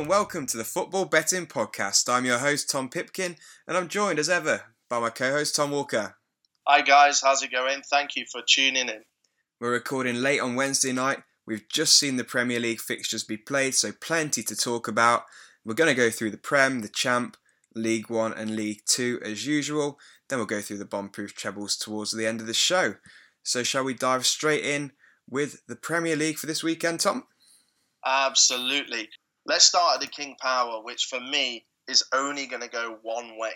Hello and welcome to the Football Betting Podcast. I'm your host, Tom Pipkin, and I'm joined as ever by my co host, Tom Walker. Hi, guys, how's it going? Thank you for tuning in. We're recording late on Wednesday night. We've just seen the Premier League fixtures be played, so plenty to talk about. We're going to go through the Prem, the Champ, League One, and League Two as usual. Then we'll go through the bomb-proof trebles towards the end of the show. So, shall we dive straight in with the Premier League for this weekend, Tom? Absolutely. Let's start at the King Power, which for me is only going to go one way.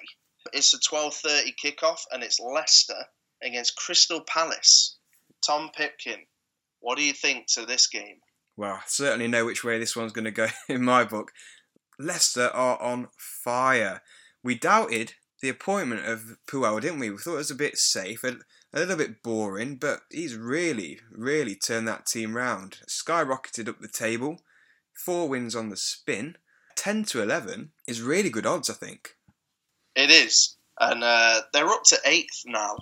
It's a 12:30 kickoff, and it's Leicester against Crystal Palace. Tom Pipkin, what do you think to this game? Well, I certainly know which way this one's going to go in my book. Leicester are on fire. We doubted the appointment of Puel, didn't we? We thought it was a bit safe, a, a little bit boring, but he's really, really turned that team round. Skyrocketed up the table four wins on the spin, 10 to 11 is really good odds, I think. It is. And uh, they're up to eighth now.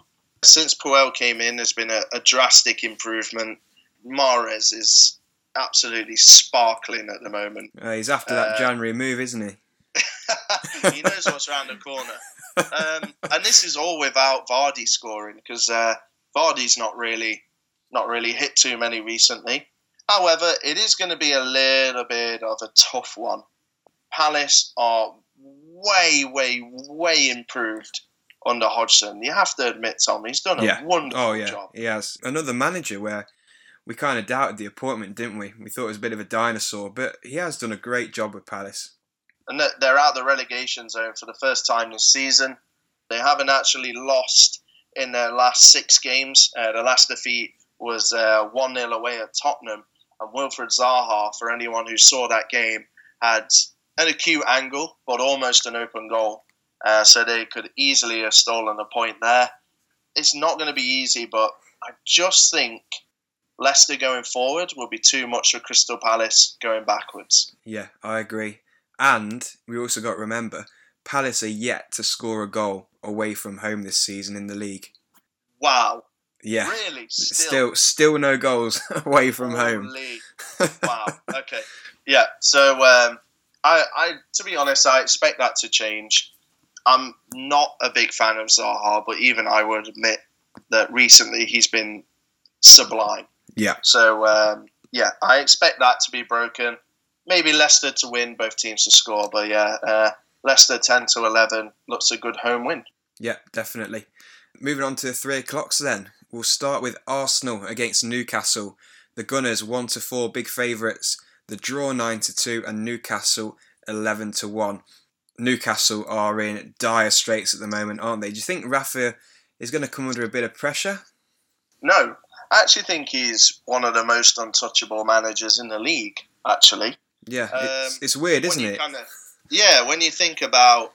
Since Puel came in, there's been a, a drastic improvement. Mahrez is absolutely sparkling at the moment. Uh, he's after that uh, January move, isn't he? he knows what's around the corner. Um, and this is all without Vardy scoring because uh, Vardy's not really not really hit too many recently. However, it is going to be a little bit of a tough one. Palace are way, way, way improved under Hodgson. You have to admit, Tom, he's done a yeah. wonderful oh, yeah. job. He has. Another manager where we kind of doubted the appointment, didn't we? We thought it was a bit of a dinosaur, but he has done a great job with Palace. And they're out the relegation zone for the first time this season. They haven't actually lost in their last six games. Uh, the last defeat was uh, 1 uh, 0 away at Tottenham and Wilfried Zaha, for anyone who saw that game, had an acute angle, but almost an open goal. Uh, so they could easily have stolen a point there. It's not going to be easy, but I just think Leicester going forward will be too much for Crystal Palace going backwards. Yeah, I agree. And we also got to remember, Palace are yet to score a goal away from home this season in the league. Wow. Yeah. Really? Still, still, still no goals away from Holy. home. wow. Okay. Yeah. So, um, I, I, to be honest, I expect that to change. I'm not a big fan of Zaha, but even I would admit that recently he's been sublime. Yeah. So, um, yeah, I expect that to be broken. Maybe Leicester to win, both teams to score, but yeah, uh, Leicester 10 to 11 looks a good home win. Yeah, definitely. Moving on to three o'clocks then. We'll start with Arsenal against Newcastle. The Gunners 1 to 4 big favourites. The draw 9 to 2 and Newcastle 11 to 1. Newcastle are in dire straits at the moment, aren't they? Do you think Rafa is going to come under a bit of pressure? No. I actually think he's one of the most untouchable managers in the league, actually. Yeah, um, it's, it's, weird, isn't it? Kinda, yeah, when you think about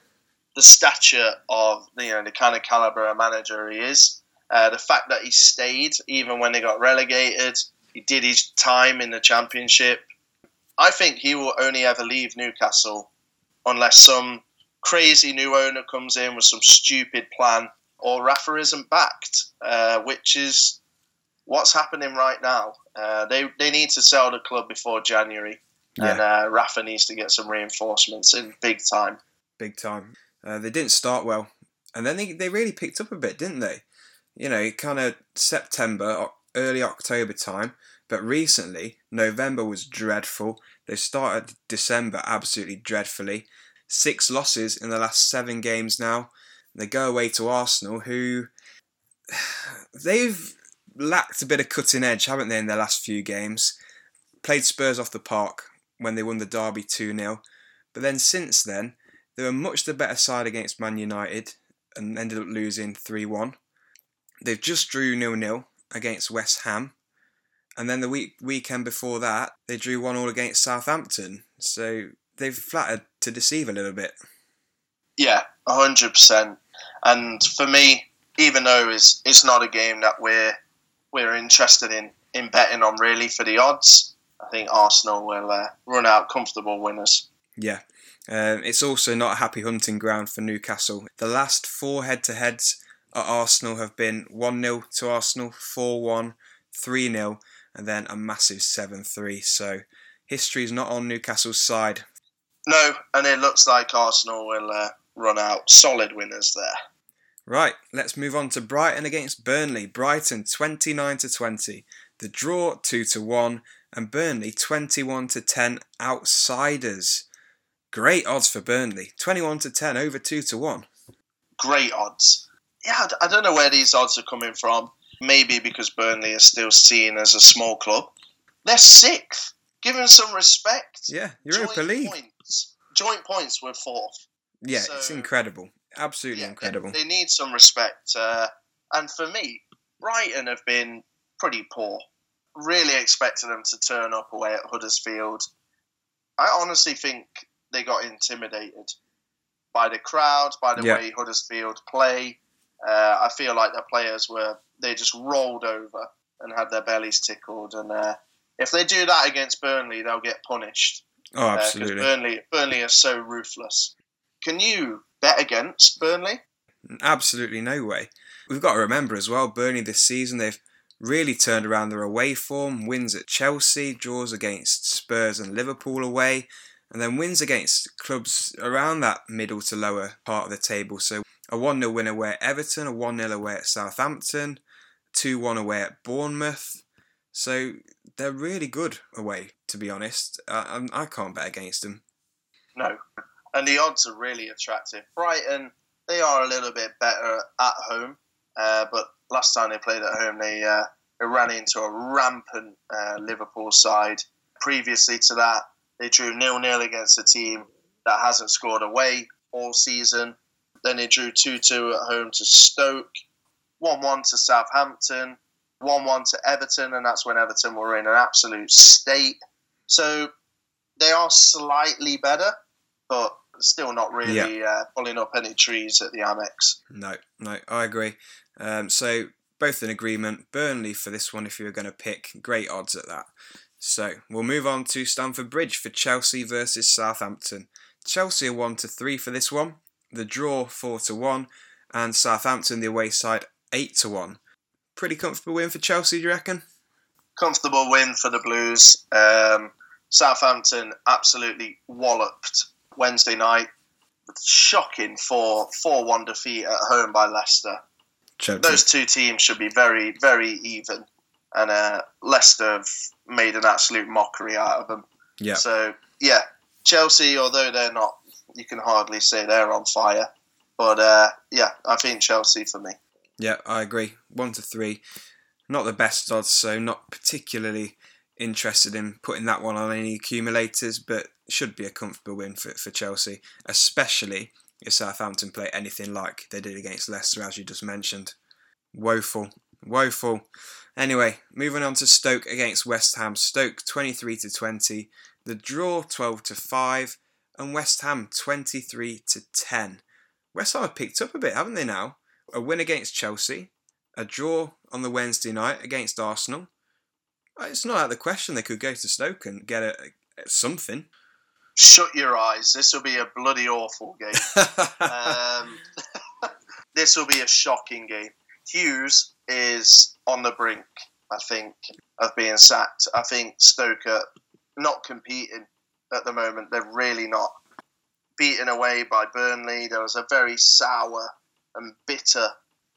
the stature of you know the kind of caliber of manager he is, uh, the fact that he stayed even when they got relegated, he did his time in the championship. I think he will only ever leave Newcastle unless some crazy new owner comes in with some stupid plan or Rafa isn't backed, uh, which is what's happening right now. Uh, they, they need to sell the club before January, yeah. and uh, Rafa needs to get some reinforcements in big time. Big time. Uh, they didn't start well, and then they, they really picked up a bit, didn't they? You know, kind of September, early October time. But recently, November was dreadful. They started December absolutely dreadfully. Six losses in the last seven games now. They go away to Arsenal, who they've lacked a bit of cutting edge, haven't they, in their last few games? Played Spurs off the park when they won the Derby 2 0. But then since then, they were much the better side against Man United and ended up losing 3 1. They've just drew nil nil against West Ham, and then the week weekend before that they drew one all against Southampton. So they've flattered to deceive a little bit. Yeah, hundred percent. And for me, even though it's it's not a game that we're we're interested in in betting on really for the odds, I think Arsenal will uh, run out comfortable winners. Yeah. Um, it's also not a happy hunting ground for Newcastle. The last four head to heads at Arsenal have been 1 0 to Arsenal, 4 1, 3 0, and then a massive 7 3. So history is not on Newcastle's side. No, and it looks like Arsenal will uh, run out solid winners there. Right, let's move on to Brighton against Burnley. Brighton 29 to 20, the draw 2 to 1, and Burnley 21 to 10 outsiders. Great odds for Burnley, 21 to 10 over 2 to 1. Great odds. Yeah, I don't know where these odds are coming from. Maybe because Burnley is still seen as a small club. They're sixth. Give them some respect. Yeah, Europa League. Points. Joint points with fourth. Yeah, so, it's incredible. Absolutely yeah, incredible. They, they, need some respect. Uh, and for me, Brighton have been pretty poor. Really expected them to turn up away at Huddersfield. I honestly think they got intimidated by the crowd, by the yeah. way Huddersfield play. Uh, I feel like the players were they just rolled over and had their bellies tickled. And uh, if they do that against Burnley, they'll get punished. Oh, uh, absolutely. Uh, Burnley, Burnley are so ruthless. Can you bet against Burnley? Absolutely no way. We've got to remember as well, Burnley this season they've really turned around their away form. Wins at Chelsea, draws against Spurs and Liverpool away, and then wins against clubs around that middle to lower part of the table. So a 1 0 win away at Everton, a 1 0 away at Southampton, 2 1 away at Bournemouth. So they're really good away, to be honest. I, I can't bet against them. No, and the odds are really attractive. Brighton, they are a little bit better at home, uh, but last time they played at home, they, uh, they ran into a rampant uh, Liverpool side. Previously to that, they drew nil nil against a team that hasn't scored away all season. Then they drew 2 2 at home to Stoke, 1 1 to Southampton, 1 1 to Everton, and that's when Everton were in an absolute state. So they are slightly better, but still not really yeah. uh, pulling up any trees at the Amex. No, no, I agree. Um, so both in agreement. Burnley for this one, if you were going to pick, great odds at that. So we'll move on to Stamford Bridge for Chelsea versus Southampton. Chelsea are one to three for this one. The draw four to one, and Southampton the away side eight to one. Pretty comfortable win for Chelsea, do you reckon? Comfortable win for the Blues. Um, Southampton absolutely walloped Wednesday night. Shocking for 4 1 defeat at home by Leicester. Chelsea. Those two teams should be very, very even. And uh, Leicester have made an absolute mockery out of them. Yeah. So, yeah, Chelsea, although they're not, you can hardly say they're on fire. But uh, yeah, I think Chelsea for me. Yeah, I agree. One to three. Not the best odds, so not particularly interested in putting that one on any accumulators, but should be a comfortable win for, for Chelsea, especially if Southampton play anything like they did against Leicester, as you just mentioned. Woeful. Woeful. Anyway, moving on to Stoke against West Ham. Stoke 23 to 20, the draw 12 to 5, and West Ham 23 to 10. West Ham have picked up a bit, haven't they now? A win against Chelsea, a draw on the Wednesday night against Arsenal, it's not out of the question they could go to Stoke and get a, a something. Shut your eyes. This will be a bloody awful game. um, this will be a shocking game. Hughes is on the brink, I think, of being sacked. I think Stoke are not competing at the moment. They're really not. Beaten away by Burnley. There was a very sour and bitter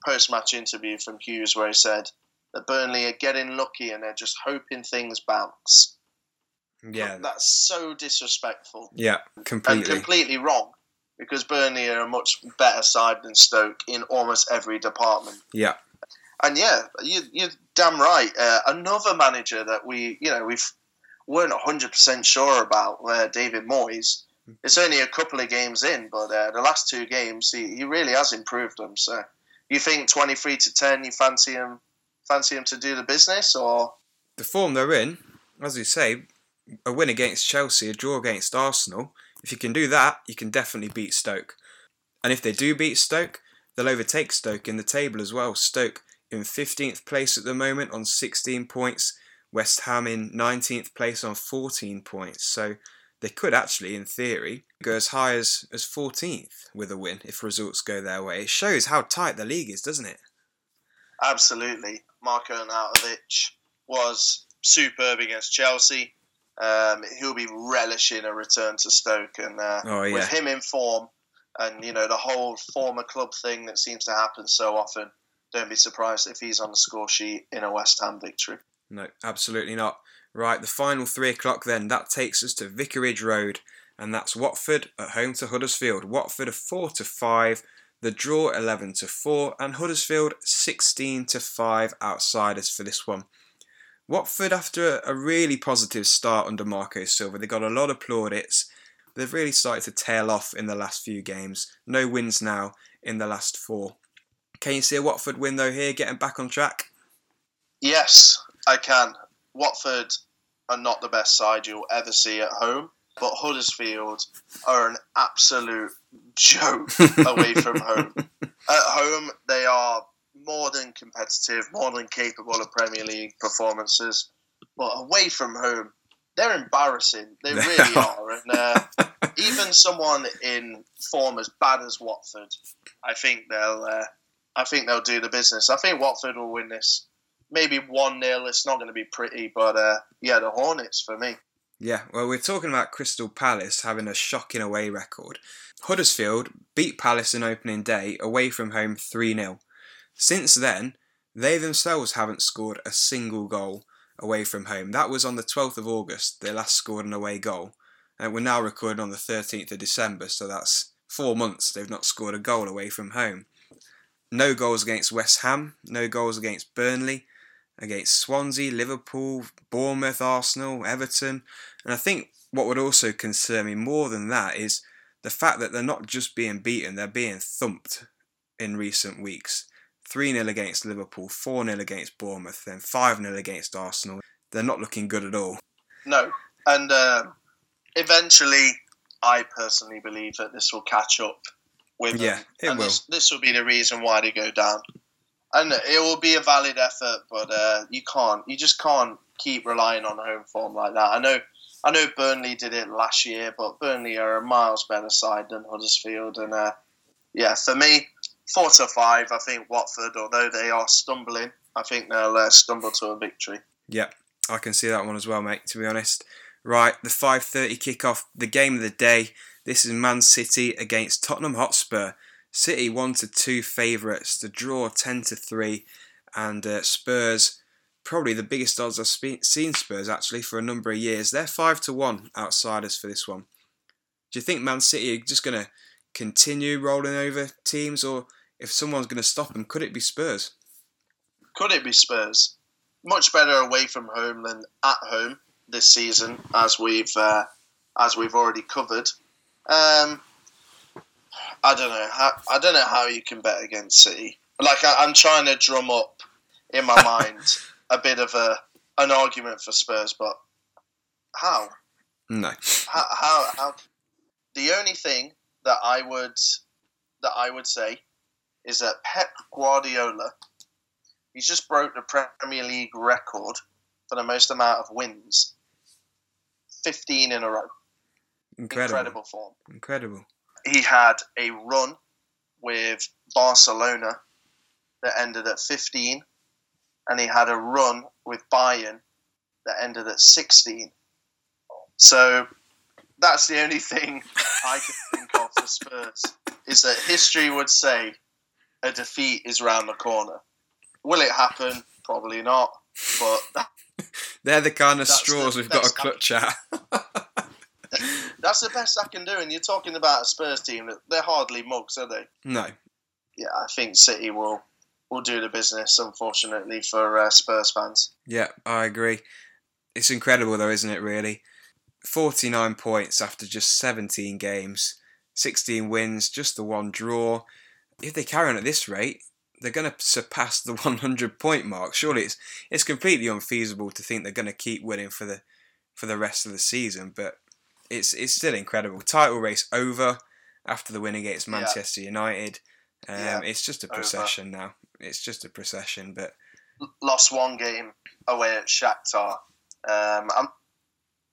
post match interview from Hughes where he said, that Burnley are getting lucky and they're just hoping things bounce. Yeah, that's so disrespectful. Yeah, completely, and completely wrong because Burnley are a much better side than Stoke in almost every department. Yeah, and yeah, you, you're damn right. Uh, another manager that we, you know, we've weren't hundred percent sure about, uh, David Moyes. It's only a couple of games in, but uh, the last two games he, he really has improved them. So, you think twenty three to ten? You fancy him fancy him to do the business, or the form they're in, as you say, a win against Chelsea, a draw against Arsenal. If you can do that, you can definitely beat Stoke. And if they do beat Stoke, they'll overtake Stoke in the table as well. Stoke in 15th place at the moment on 16 points, West Ham in 19th place on 14 points. So they could actually, in theory, go as high as, as 14th with a win if results go their way. It shows how tight the league is, doesn't it? Absolutely. Marko Arnautovic was superb against Chelsea. Um, he'll be relishing a return to Stoke, and uh, Oh yeah, with him in form, and you know the whole former club thing that seems to happen so often. Don't be surprised if he's on the score sheet in a West Ham victory. No, absolutely not. Right, the final three o'clock then that takes us to Vicarage Road, and that's Watford at home to Huddersfield. Watford are four to five, the draw eleven to four, and Huddersfield sixteen to five outsiders for this one. Watford, after a really positive start under Marco Silva, they got a lot of plaudits. They've really started to tail off in the last few games. No wins now in the last four. Can you see a Watford win though here, getting back on track? Yes, I can. Watford are not the best side you'll ever see at home, but Huddersfield are an absolute joke away from home. At home, they are more than competitive, more than capable of Premier League performances, but away from home, they're embarrassing. They really are. are. And uh, even someone in form as bad as Watford, I think they'll. Uh, I think they'll do the business. I think Watford will win this. Maybe one 0 It's not going to be pretty, but uh, yeah, the Hornets for me. Yeah, well, we're talking about Crystal Palace having a shocking away record. Huddersfield beat Palace in opening day away from home 3 0. Since then, they themselves haven't scored a single goal away from home. That was on the 12th of August, they last scored an away goal. And we're now recording on the 13th of December, so that's four months they've not scored a goal away from home. No goals against West Ham, no goals against Burnley, against Swansea, Liverpool, Bournemouth, Arsenal, Everton. And I think what would also concern me more than that is the fact that they're not just being beaten, they're being thumped in recent weeks. 3 0 against Liverpool, 4 0 against Bournemouth, then 5 0 against Arsenal. They're not looking good at all. No, and uh, eventually, I personally believe that this will catch up with them. It and will. This, this will be the reason why they go down. And it will be a valid effort, but uh, you can't, you just can't keep relying on home form like that. I know, I know Burnley did it last year, but Burnley are a miles better side than Huddersfield, and uh, yeah, for me, four to five. I think Watford, although they are stumbling, I think they'll uh, stumble to a victory. Yeah, I can see that one as well, mate, to be honest. Right, the 5.30 kickoff, the game of the day. This is Man City against Tottenham Hotspur. City 1 to 2 favourites. The draw 10 to 3. And uh, Spurs, probably the biggest odds I've spe- seen Spurs actually for a number of years. They're 5 to 1 outsiders for this one. Do you think Man City are just going to continue rolling over teams, or if someone's going to stop them, could it be Spurs? Could it be Spurs? Much better away from home than at home this season, as we've uh, as we've already covered. Um, I don't know. How, I don't know how you can bet against City. Like I, I'm trying to drum up in my mind a bit of a an argument for Spurs, but how? No. How? How? how the only thing that I would that I would say is that Pep Guardiola he's just broke the Premier League record for the most amount of wins. 15 in a row. Incredible. Incredible form. Incredible. He had a run with Barcelona that ended at 15, and he had a run with Bayern that ended at 16. So that's the only thing I can think of for Spurs is that history would say a defeat is round the corner. Will it happen? Probably not. But They're the kind of straws the we've got to clutch at. that's the best I can do. And you're talking about a Spurs team that they're hardly mugs, are they? no. Yeah, I think City will will do the business. Unfortunately for uh, Spurs fans. Yeah, I agree. It's incredible though, isn't it, really? 49 points after just 17 games, 16 wins, just the one draw. If they carry on at this rate, they're going to surpass the 100 point mark. Surely it's it's completely unfeasible to think they're going to keep winning for the for the rest of the season, but it's it's still incredible. Title race over after the win against Yeah. Manchester United. Um, Yeah, it's just a over. procession now. It's just a procession, but Lost one game away at Shakhtar. Um, I'm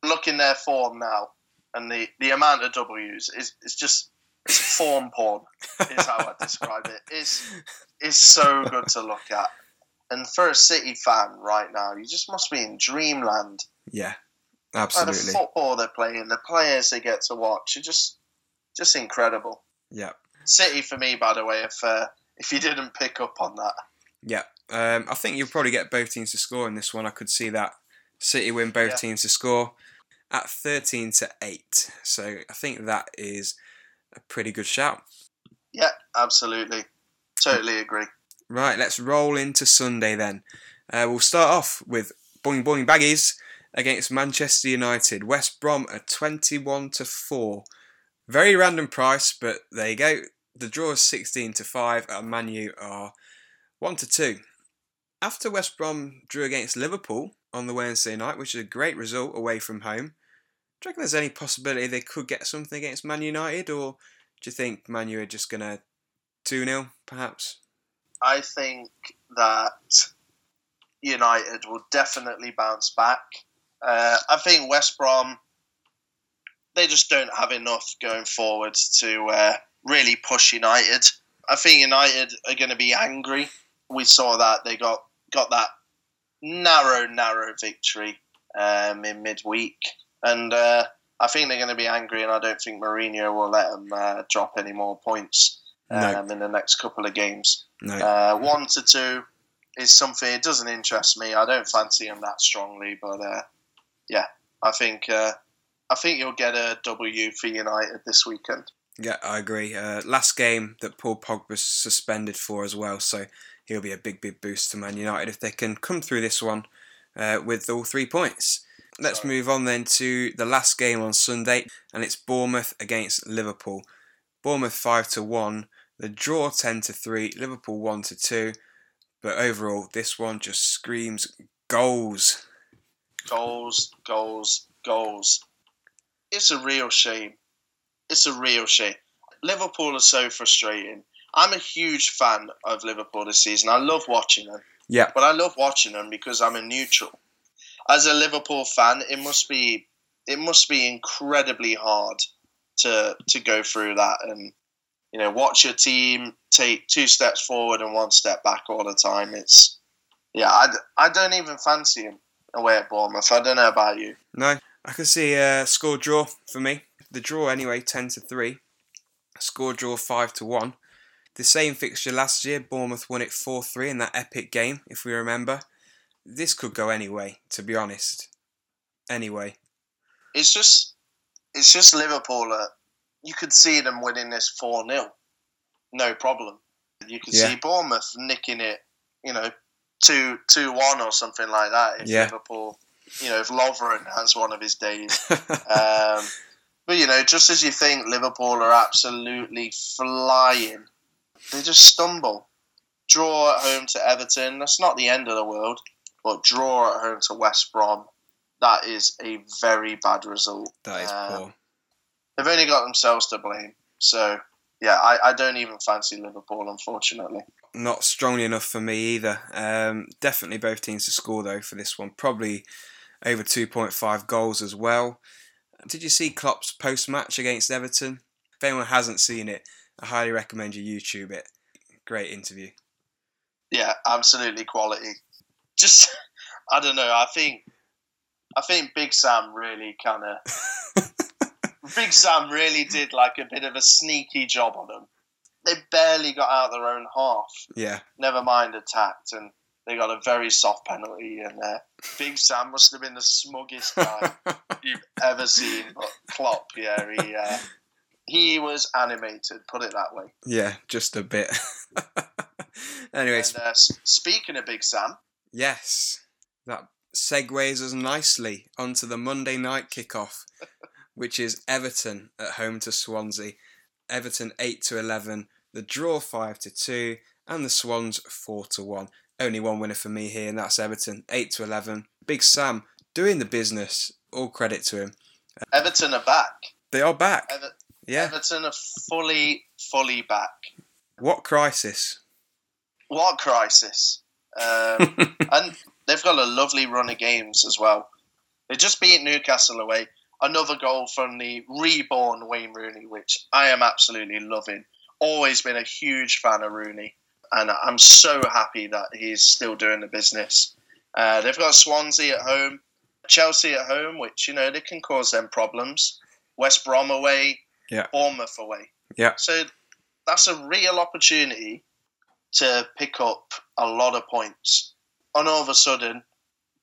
looking their form now, and the, the amount of W's is it's just it's form porn. Is how I describe it. It's it's so good to look at. And for a City fan right now, you just must be in dreamland. Yeah, Absolutely. the football they're playing, the players they get to watch, are just just incredible. Yeah. City for me, by the way, if uh, if you didn't pick up on that. Yeah. Um, I think you'll probably get both teams to score in this one. I could see that. City win both Yeah. teams to score at 13 to 8. So I think that is a pretty good shout. Yeah, absolutely. Totally agree. Right, let's roll into Sunday then. Uh, we'll start off with Boing Boing Baggies against Manchester United. West Brom at 21 to 4. Very random price, but there you go. The draw is 16 to 5 and Man U are 1 to 2. After West Brom drew against Liverpool on the Wednesday night, which is a great result away from home, do you reckon there's any possibility they could get something against Man United, or do you think Man are just going to 2 0 perhaps? I think that United will definitely bounce back. Uh, I think West Brom, they just don't have enough going forward to uh, really push United. I think United are going to be angry. We saw that they got got that narrow, narrow victory um, in midweek, and uh, I think they're going to be angry. And I don't think Mourinho will let them uh, drop any more points No. um, in the next couple of games. No. Uh, one to two is something. It doesn't interest me. I don't fancy him that strongly, but uh, yeah, I think uh, I think you'll get a W for United this weekend. Yeah, I agree. Uh, last game that Paul Pogba's suspended for as well, so he'll be a big, big boost to Man United if they can come through this one uh, with all three points. Let's Sorry. move on then to the last game on Sunday, and it's Bournemouth against Liverpool. Bournemouth five to one, the draw ten to three, Liverpool one to two, but overall this one just screams goals. Goals, goals, goals. It's a real shame. It's a real shame. Liverpool are so frustrating. I'm a huge fan of Liverpool this season. I love watching them. Yeah, but I love watching them because I'm a neutral. As a Liverpool fan, it must be it must be incredibly hard to to go through that and you know watch your team take two steps forward and one step back all the time. It's yeah, I, I don't even fancy him away at Bournemouth. I don't know about you. No, I can see a score draw for me. The draw anyway, ten to three. Score draw five to one. The same fixture last year, Bournemouth won it four three in that epic game, if we remember. This could go anyway, to be honest. Anyway, It's just it's just Liverpool. Uh, you could see them winning this four 0 no problem. You could Yeah. see Bournemouth nicking it, you know, two two one or something like that. If Yeah. Liverpool, you know, if Lovren has one of his days. um, but you know, just as you think Liverpool are absolutely flying, they just stumble. Draw at home to Everton. That's not the end of the world, but draw at home to West Brom. That is a very bad result. that is Um, poor. They've only got themselves to blame. So yeah, I, I don't even fancy Liverpool, unfortunately. Not strongly enough for me either. Um, definitely both teams to score though for this one. Probably over 2.5 goals as well. Did you see Klopp's post match against Everton? If anyone hasn't seen it, I highly recommend you YouTube it. Great interview. Yeah, absolutely quality. Just I don't know. I think I think Big Sam really kind of Big Sam really did like a bit of a sneaky job on them. They barely got out of their own half. Yeah, Never mind attacked, and they got a very soft penalty. And uh, Big Sam must have been the smuggest guy you've ever seen. But Klopp, yeah, he uh, he was animated. Put it that way. yeah, just a bit. Anyways, And uh, speaking of Big Sam, yes, that segues us nicely onto the Monday night kickoff, which is Everton at home to Swansea. Everton eight to eleven, the draw five to two, and the Swans four to one. Only one winner for me here, and that's Everton eight to eleven. Big Sam doing the business. All credit to him. Everton are back. They are back. Ever- Yeah. Everton are fully, fully back. What crisis? What crisis! Um, and they've got a lovely run of games as well. They just beat Newcastle away. Another goal from the reborn Wayne Rooney, which I am absolutely loving. Always been a huge fan of Rooney, and I'm so happy that he's still doing the business. Uh, they've got Swansea at home. Chelsea at home, which you know they can cause them problems. West Brom away, Yeah. Bournemouth away. Yeah. So that's a real opportunity to pick up a lot of points. And all of a sudden,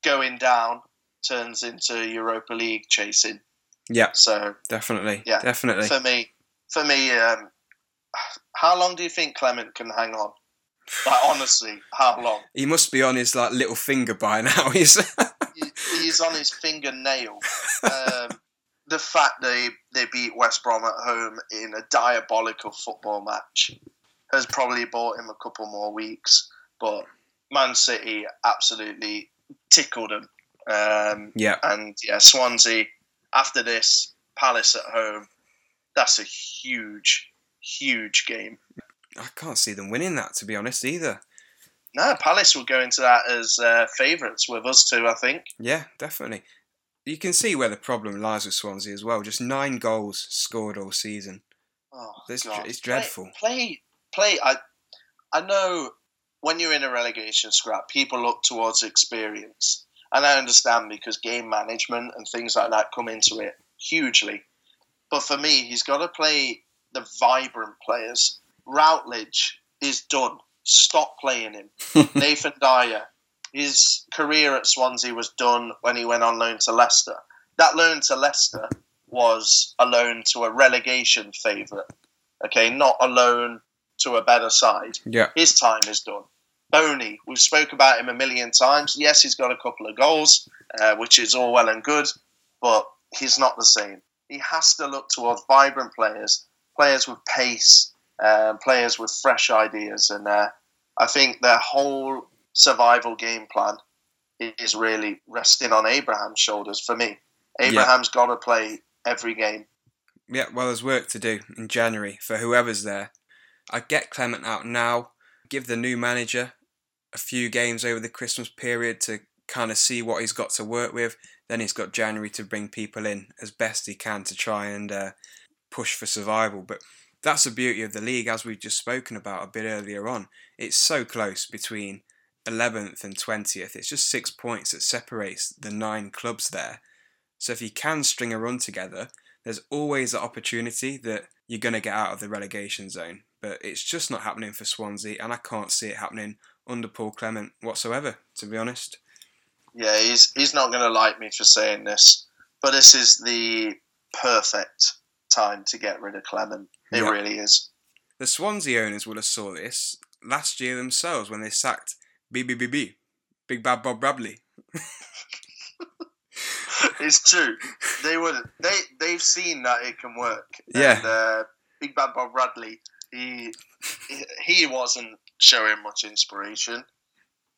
going down turns into Europa League chasing. Yeah, So definitely. Yeah, definitely. for me, for me, um, how long do you think Clement can hang on? Like honestly, how long? He must be on his like little finger by now. He's He- He's on his fingernail. Um, the fact they they beat West Brom at home in a diabolical football match has probably bought him a couple more weeks. But Man City absolutely tickled him. Um, yeah, and yeah, Swansea after this, Palace at home. That's a huge, huge game. I can't see them winning that to be honest either. No, Palace will go into that as uh, favourites with us too. I think. Yeah, definitely. You can see where the problem lies with Swansea as well. Just nine goals scored all season. Oh, It's it's dreadful. Play, play, play. I, I know when you're in a relegation scrap, people look towards experience, and I understand because game management and things like that come into it hugely. But for me, he's got to play the vibrant players. Routledge is done. Stop playing him. Nathan Dyer, his career at Swansea was done when he went on loan to Leicester. That loan to Leicester was a loan to a relegation favourite. Okay, not a loan to a better side. Yeah, His time is done. Bony, we've spoke about him a million times. Yes, he's got a couple of goals, uh, which is all well and good, but he's not the same. He has to look towards vibrant players, players with pace, uh, players with fresh ideas, and uh, I think their whole survival game plan is really resting on Abraham's shoulders. For me, Abraham's got to play every game. yeah. Well, there's work to do in January for whoever's there. I get Clement out now. Give the new manager a few games over the Christmas period to kind of see what he's got to work with. Then he's got January to bring people in as best he can to try and uh, push for survival. But that's the beauty of the league, as we've just spoken about a bit earlier on. It's so close between 11th and 20th. It's just six points that separates the nine clubs there. So if you can string a run together, there's always the opportunity that you're going to get out of the relegation zone. But it's just not happening for Swansea, and I can't see it happening under Paul Clement whatsoever, to be honest. Yeah, he's he's not going to like me for saying this, but this is the perfect time to get rid of Clement. It Yeah. really is. The Swansea owners would have saw this last year themselves when they sacked BBBB, Big Bad Bob Bradley. it's true. They would they they've seen that it can work. Yeah. And, uh, Big Bad Bob Bradley, he he wasn't showing much inspiration.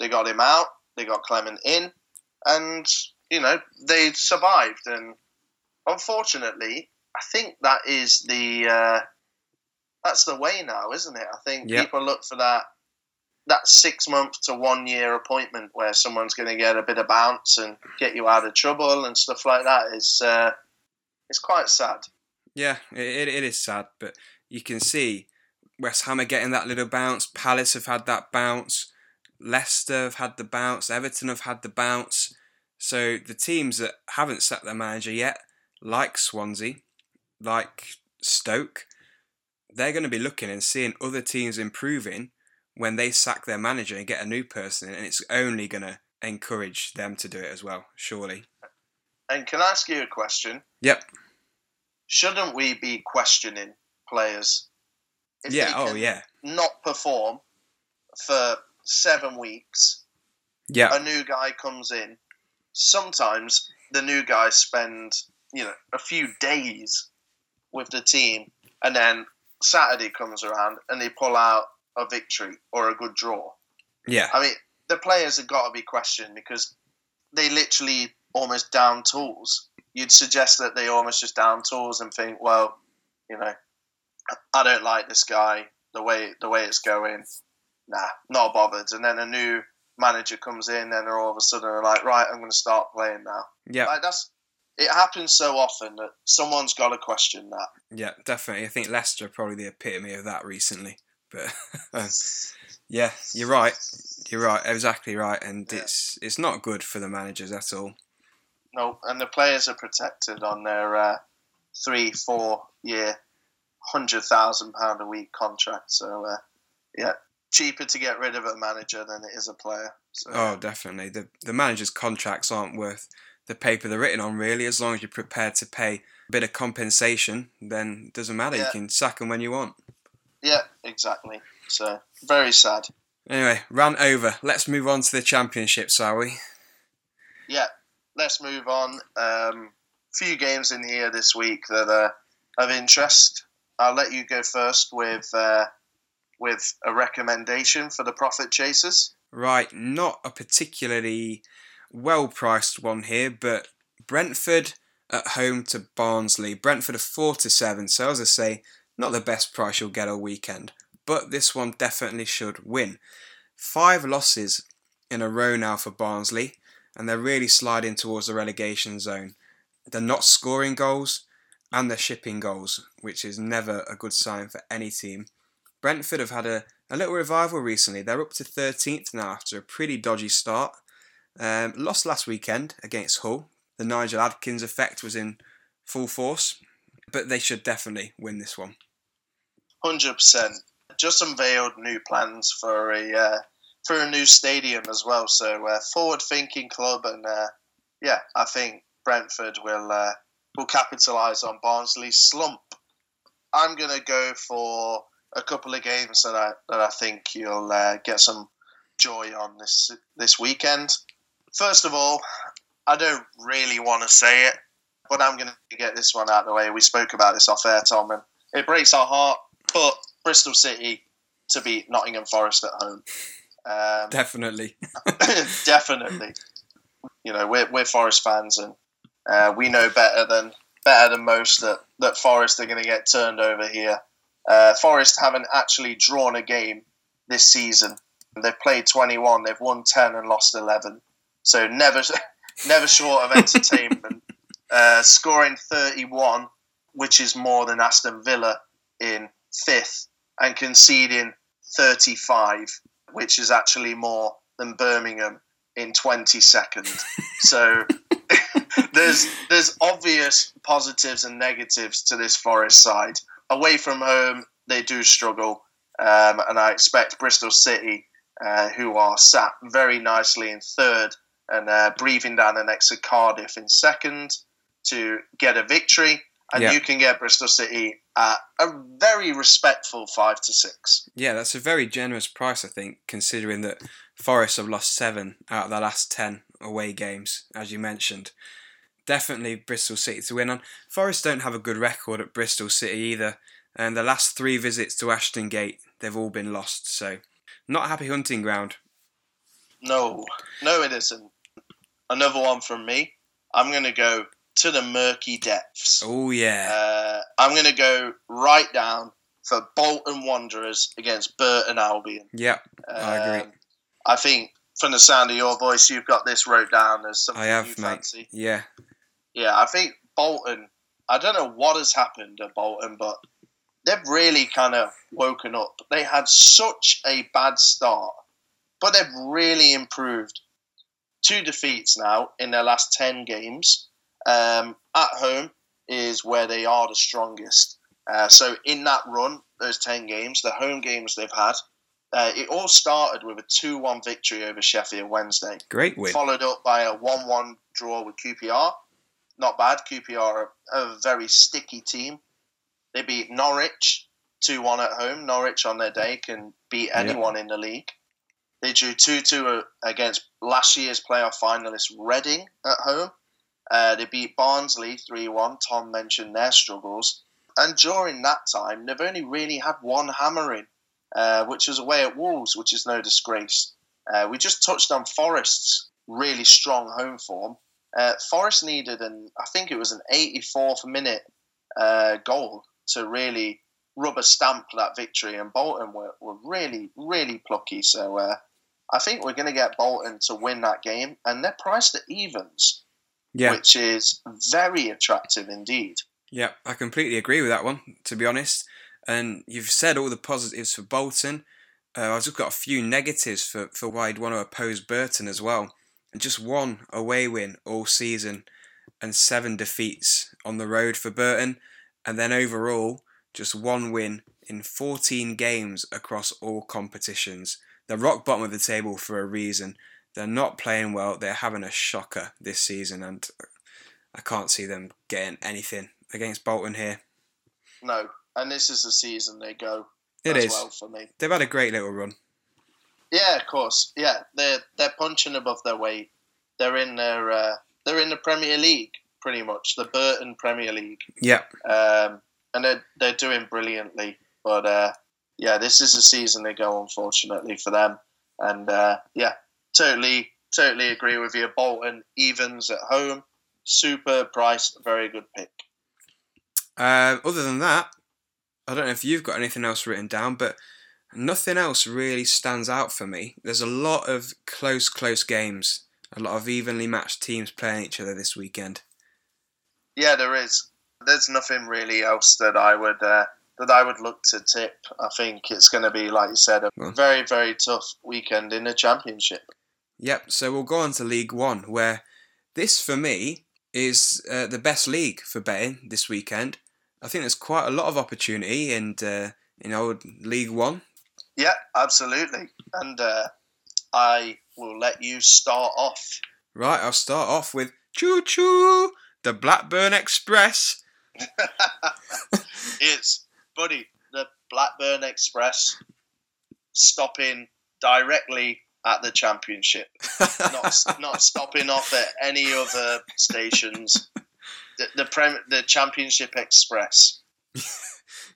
They got him out. They got Clement in, and you know they survived. And unfortunately, I think that is the uh, that's the way now, isn't it? I think Yeah. people look for that that six month to one year appointment where someone's going to get a bit of bounce and get you out of trouble and stuff like that is uh, it's quite sad. Yeah, it, it is sad, but you can see West Ham are getting that little bounce. Palace have had that bounce. Leicester have had the bounce. Everton have had the bounce. So the teams that haven't set their manager yet, like Swansea, like Stoke, they're going to be looking and seeing other teams improving when they sack their manager and get a new person in, and it's only going to encourage them to do it as well, surely. And can I ask you a question? Yep. Shouldn't we be questioning players? If yeah, they oh yeah. Not perform for seven weeks. Yeah. A new guy comes in. Sometimes the new guy spends you know a few days with the team, and then Saturday comes around and they pull out a victory or a good draw. Yeah. I mean, the players have got to be questioned because they literally almost down tools. You'd suggest that they almost just down tools and think, well, you know, I don't like this guy the way the way it's going. Nah, not bothered. And then a new manager comes in, and they're all of a sudden like, right, I'm going to start playing now. Yeah. Like that's it happens so often that someone's got to question that. Yeah, definitely. I think Leicester are probably the epitome of that recently. But um, yeah, you're right. You're right. Exactly right. And Yeah. it's it's not good for the managers at all. no, and the players are protected on their uh, three, four year, hundred thousand pound a week contract. So uh, yeah, cheaper to get rid of a manager than it is a player. So, Oh, definitely. The the managers' contracts aren't worth the paper they're written on, really. As long as you're prepared to pay a bit of compensation, then it doesn't matter. You can sack them when you want. yeah, exactly. So very sad. Anyway, rant over. Let's move on to the championships, are we? Yeah, let's move on. Um, few games in here this week that are of interest. I'll let you go first with uh, with a recommendation for the profit chasers. Right, not a particularly well priced one here, but Brentford at home to Barnsley. Brentford are four to seven, so as I say, not the best price you'll get all weekend, but this one definitely should win. Five losses in a row now for Barnsley, and they're really sliding towards the relegation zone. They're not scoring goals and they're shipping goals, which is never a good sign for any team. Brentford have had a, a little revival recently. They're up to 13th now after a pretty dodgy start. Um, lost last weekend against Hull. The Nigel Adkins effect was in full force, but they should definitely win this one. Hundred percent. Just unveiled new plans for a uh, for a new stadium as well. So uh, forward thinking club, and uh, yeah, I think Brentford will uh, will capitalise on Barnsley's slump. I'm gonna go for a couple of games that I that I think you'll uh, get some joy on this this weekend. First of all, I don't really want to say it, but I'm going to get this one out of the way. We spoke about this off air, Tom, and it breaks our heart. But Bristol City to beat Nottingham Forest at home, um, Definitely. definitely. You know, we're we're Forest fans, and uh, we know better than better than most that that Forest are going to get turned over here. Uh, Forest haven't actually drawn a game this season. They've played 21, they've won 10 and lost 11. So never never short of entertainment. uh, scoring 31, which is more than Aston Villa in fifth, and conceding 35, which is actually more than Birmingham in 22nd. so there's there's obvious positives and negatives to this Forest side. Away from home, they do struggle, um, and I expect Bristol City, uh, who are sat very nicely in third and uh, breathing down the next of Cardiff in second, to get a victory. And Yeah. you can get Bristol City at a very respectful five to six. Yeah, that's a very generous price, I think, considering that Forest have lost seven out of their last ten away games, as you mentioned. Definitely Bristol City to win on. Forest don't have a good record at Bristol City either, and the last three visits to Ashton Gate, they've all been lost, so not a happy hunting ground. No, no, it isn't. Another one from me. I'm going to go to the murky depths. Oh yeah, Uh, I'm going to go right down for Bolton Wanderers against Burton Albion. yep, I agree. Um, I think from the sound of your voice, you've got this wrote down as something I have, you mate. fancy. Yeah, Yeah, I think Bolton. I don't know what has happened at Bolton, but they've really kind of woken up. They had such a bad start, but they've really improved. Two defeats now in their last 10 games. Um, at home is where they are the strongest. Uh, so, in that run, those 10 games, the home games they've had, uh, it all started with a 2 1 victory over Sheffield Wednesday great win. followed up by a 1 1 draw with QPR. Not bad. QPR are a very sticky team. They beat Norwich 2 1 at home. Norwich on their day can beat anyone in the league. They drew 2 2 against last year's playoff finalist Reading at home. Uh, they beat Barnsley 3 1. Tom mentioned their struggles. And during that time, they've only really had one hammering, uh, which was away at Wolves, which is no disgrace. Uh, we just touched on Forest's really strong home form. Uh, Forest needed an, I think it was an 84th minute uh, goal to really rub a stamp that victory, and Bolton were, were really, really plucky. So uh, I think we're going to get Bolton to win that game, and they're priced at evens, Yeah, which is very attractive indeed. Yeah, I completely agree with that one, to be honest. And you've said all the positives for Bolton. Uh, I've just got a few negatives for, for why I'd want to oppose Burton as well. And just one away win all season. and seven defeats on the road for Burton, and then overall just one win in 14 games across all competitions. They're rock bottom of the table for a reason. They're not playing well. They're having a shocker this season, and I can't see them getting anything against Bolton here. No, and this is the season they go. It as is. well for me. They've had a great little run. Yeah, of course. Yeah, they're they're punching above their weight. They're in their uh, they're in the Premier League pretty much, the Burton Premier League, Yeah, um, and they're they're doing brilliantly. But uh, yeah, this is the season they go. Unfortunately for them, and uh, yeah, totally totally agree with you. Bolton evens at home, super price, very good pick. Uh, other than that, I don't know if you've got anything else written down, but nothing else really stands out for me. There's a lot of close, close games, a lot of evenly matched teams playing each other this weekend. Yeah, there is. There's nothing really else that I would uh, that I would look to tip. I think it's going to be, like you said, a very very tough weekend in the championship. Yep, so we'll go on to League One, where this for me is uh, the best league for betting this weekend. I think there's quite a lot of opportunity in uh, in old League One. Yeah, absolutely. And uh, I will let you start off. Right, I'll start off with Choo Choo, the Blackburn Express. it's buddy the Blackburn Express stopping directly at the championship, not not stopping off at any other stations. The the, prem, the Championship Express.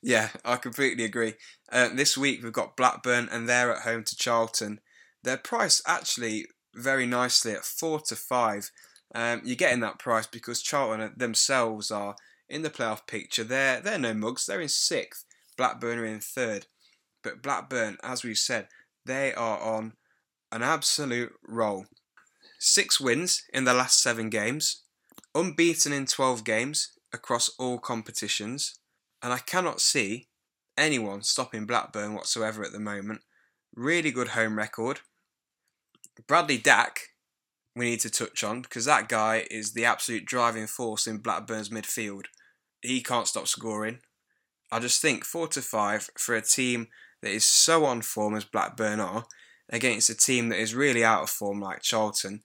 Yeah, I completely agree. Uh, this week we've got Blackburn and they're at home to Charlton. Their price actually very nicely at four to five. Um, you're getting that price because Charlton themselves are in the playoff picture. They're they're no mugs. They're in sixth. Blackburn are in third. But Blackburn, as we've said, they are on an absolute roll. Six wins in the last seven games, unbeaten in 12 games across all competitions and I cannot see anyone stopping Blackburn whatsoever at the moment. Really good home record. Bradley Dack, we need to touch on because that guy is the absolute driving force in Blackburn's midfield. He can't stop scoring. I just think four to five for a team that is so on form as Blackburn are against a team that is really out of form like Charlton.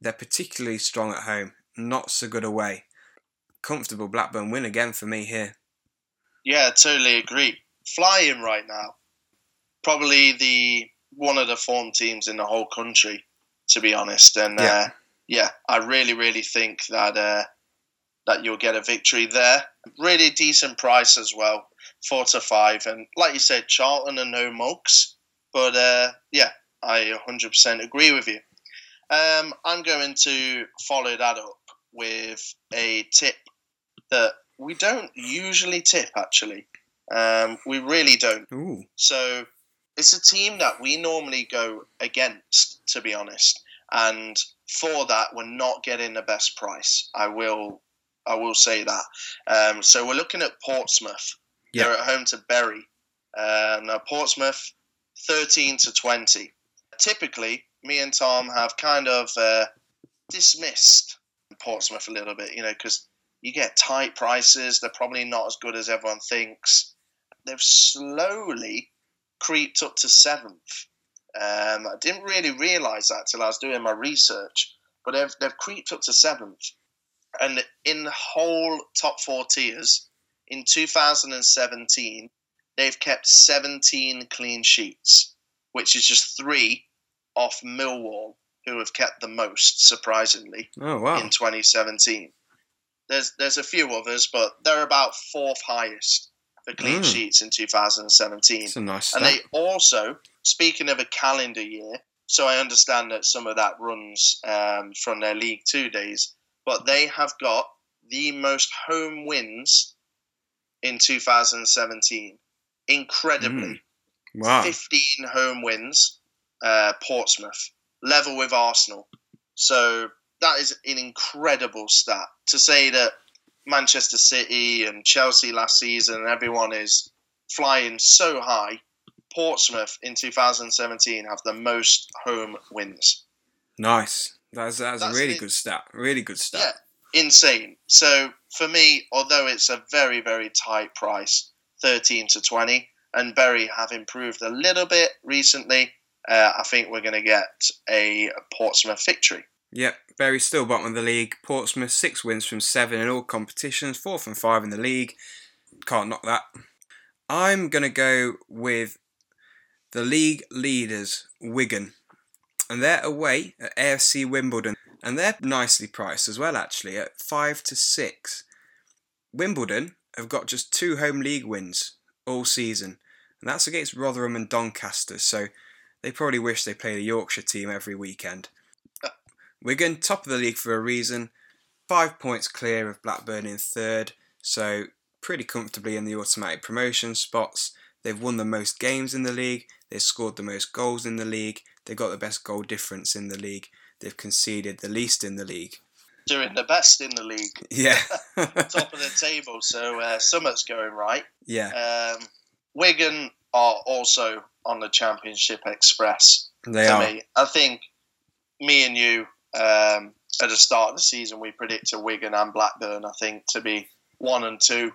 They're particularly strong at home, not so good away. Comfortable Blackburn win again for me here. Yeah, I totally agree. Flying right now. Probably the one of the form teams in the whole country, to be honest. And Yeah. uh, yeah, I really, really think that uh, that you'll get a victory there. Really decent price as well, four to five. And like you said, Charlton are no mugs, but uh, yeah, I 100% agree with you. Um, I'm going to follow that up with a tip that we don't usually tip. Actually, um, we really don't. Ooh. So it's a team that we normally go against, to be honest. And for that, we're not getting the best price. I will, I will say that. Um, so we're looking at Portsmouth. Yeah. They're at home to Bury. Uh, now Portsmouth, thirteen to twenty. Typically, me and Tom have kind of uh, dismissed Portsmouth a little bit, you know, because you get tight prices. They're probably not as good as everyone thinks. They've slowly creeped up to seventh. Um, I didn't really realise that till I was doing my research, but they've, they've creeped up to seventh. And in the whole top four tiers, in 2017, they've kept 17 clean sheets, which is just three off Millwall, who have kept the most, surprisingly Oh wow. in 2017. There's there's a few others, but they're about fourth highest for clean Mm. sheets in 2017. It's a nice And they also, speaking of a calendar year, so I understand that some of that runs um, from their League Two days, but they have got the most home wins in 2017. Incredibly, Wow. 15 home wins, uh, Portsmouth, level with Arsenal. So that is an incredible stat. To say that Manchester City and Chelsea last season, and everyone is flying so high. Portsmouth in 2017 have the most home wins. Nice. That's that's a That's really it. good stat. Really good stat. Yeah, insane. So for me, although it's a very very tight price, thirteen to twenty, and Bury have improved a little bit recently, uh, I think we're going to get a Portsmouth victory. Yep, Bury still bottom of the league. Portsmouth six wins from seven in all competitions, fourth and five in the league. Can't knock that. I'm gonna go with the league leaders, Wigan, and they're away at AFC Wimbledon, and they're nicely priced as well, actually, at five to six. Wimbledon have got just two home league wins all season, and that's against Rotherham and Doncaster. So they probably wish they played a Yorkshire team every weekend. Wigan, top of the league for a reason, five points clear of Blackburn in third, so pretty comfortably in the automatic promotion spots. They've won the most games in the league, they've scored the most goals in the league, they've got the best goal difference in the league, they've conceded the least in the league. Doing the best in the league. Yeah. top of the table, so uh, something's going right. Yeah. Um, Wigan are also on the Championship Express. They are. me. I think me and you um, at the start of the season we predicted Wigan and Blackburn. I think to be one and two.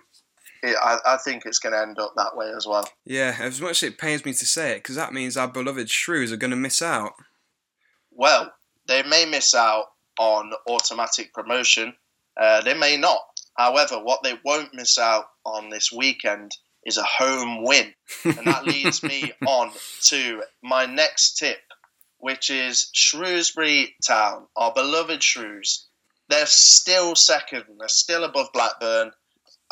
It, I, I think it's going to end up that way as well. Yeah, as much as it pains me to say it, because that means our beloved Shrews are going to miss out. Well, they may miss out on automatic promotion. Uh, they may not. However, what they won't miss out on this weekend is a home win. And that leads me on to my next tip, which is Shrewsbury Town, our beloved Shrews. They're still second. They're still above Blackburn,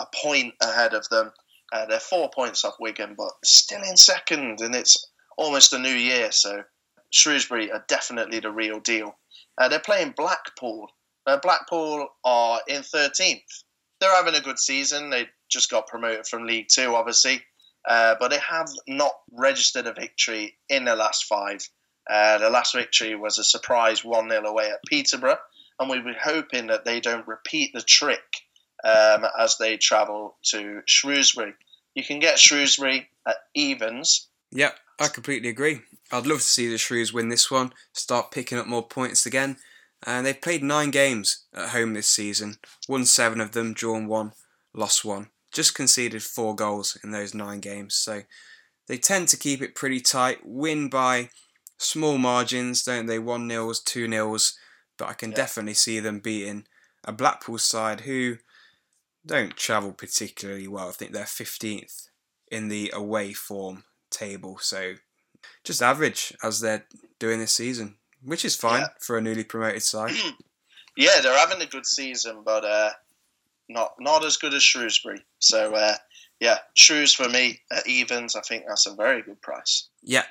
a point ahead of them. Uh, they're four points off Wigan, but still in second, and it's almost a new year. So Shrewsbury are definitely the real deal. Uh, they're playing Blackpool. Uh, Blackpool are in 13th. They're having a good season. They just got promoted from League Two, obviously, uh, but they have not registered a victory in the last five. Uh, the last victory was a surprise 1 0 away at Peterborough, and we were hoping that they don't repeat the trick um, as they travel to Shrewsbury. You can get Shrewsbury at evens. Yep, I completely agree. I'd love to see the Shrews win this one, start picking up more points again. And they've played nine games at home this season, won seven of them, drawn one, lost one. Just conceded four goals in those nine games. So they tend to keep it pretty tight, win by small margins, don't they? One nils, two nils. But I can Yeah. definitely see them beating a Blackpool side who don't travel particularly well. I think they're 15th in the away form table. So just average as they're doing this season, which is fine Yeah. for a newly promoted side. Yeah, they're having a good season, but uh, not not as good as Shrewsbury. So uh, yeah, Shrews for me at evens. I think that's a very good price. yeah.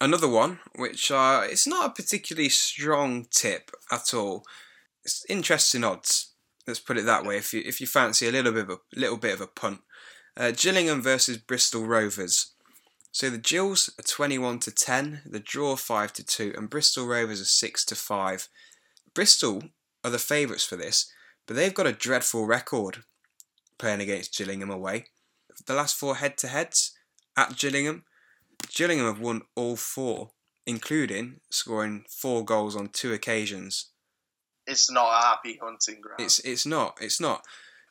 Another one, which uh, it's not a particularly strong tip at all. It's interesting odds. Let's put it that way. If you if you fancy a little bit of a little bit of a punt, uh, Gillingham versus Bristol Rovers. So the Jills are twenty one to ten, the draw five to two, and Bristol Rovers are six to five. Bristol are the favourites for this, but they've got a dreadful record playing against Gillingham away. The last four head to heads at Gillingham, Gillingham have won all four, including scoring four goals on two occasions. It's not a happy hunting ground. It's it's not. It's not.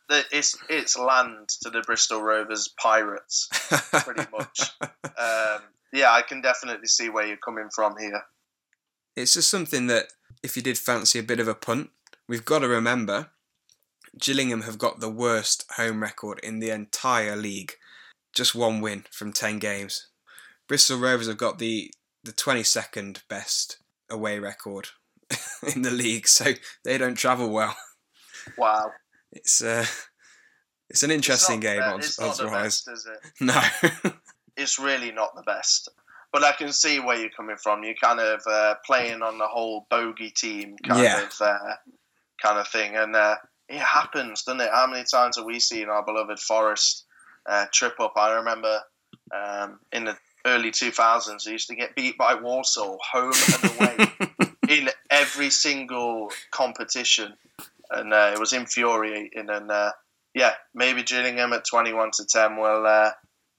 The- it's it's land to the Bristol Rovers Pirates, pretty much. um, yeah, I can definitely see where you're coming from here. it's just something that if you did fancy a bit of a punt, we've got to remember Gillingham have got the worst home record in the entire league. Just one win from 10 games. Bristol Rovers have got the, the 22nd best away record in the league, so they don't travel well. Wow, It's uh, it's an It's interesting not game, be- odds, It's not odds the best, is it? No. It's really not the best. But I can see where you're coming from. You're kind of uh, playing on the whole bogey team kind Yeah. of uh, kind of thing, and uh, it happens, doesn't it? How many times have we seen our beloved Forest uh, trip up? I remember um, in the early 2000s, they used to get beat by Walsall home and away in every single competition, and uh, it was infuriating. And uh, yeah, maybe Gillingham at 21 to 10 will uh,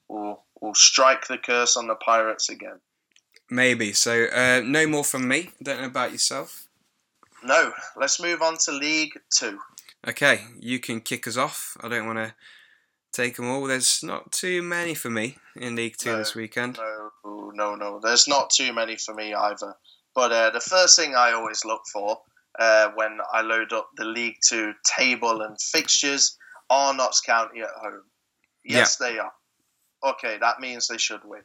will will strike the curse on the Pirates again. Maybe. So, uh, no more from me. Don't know about yourself. No, let's move on to League Two. Okay, you can kick us off. I don't want to take them all. There's not too many for me in League Two No, this weekend. No, no, no. There's not too many for me either. But uh, the first thing I always look for uh, when I load up the League Two table and fixtures are Notts County at home. Yes, they are. Okay, that means they should win.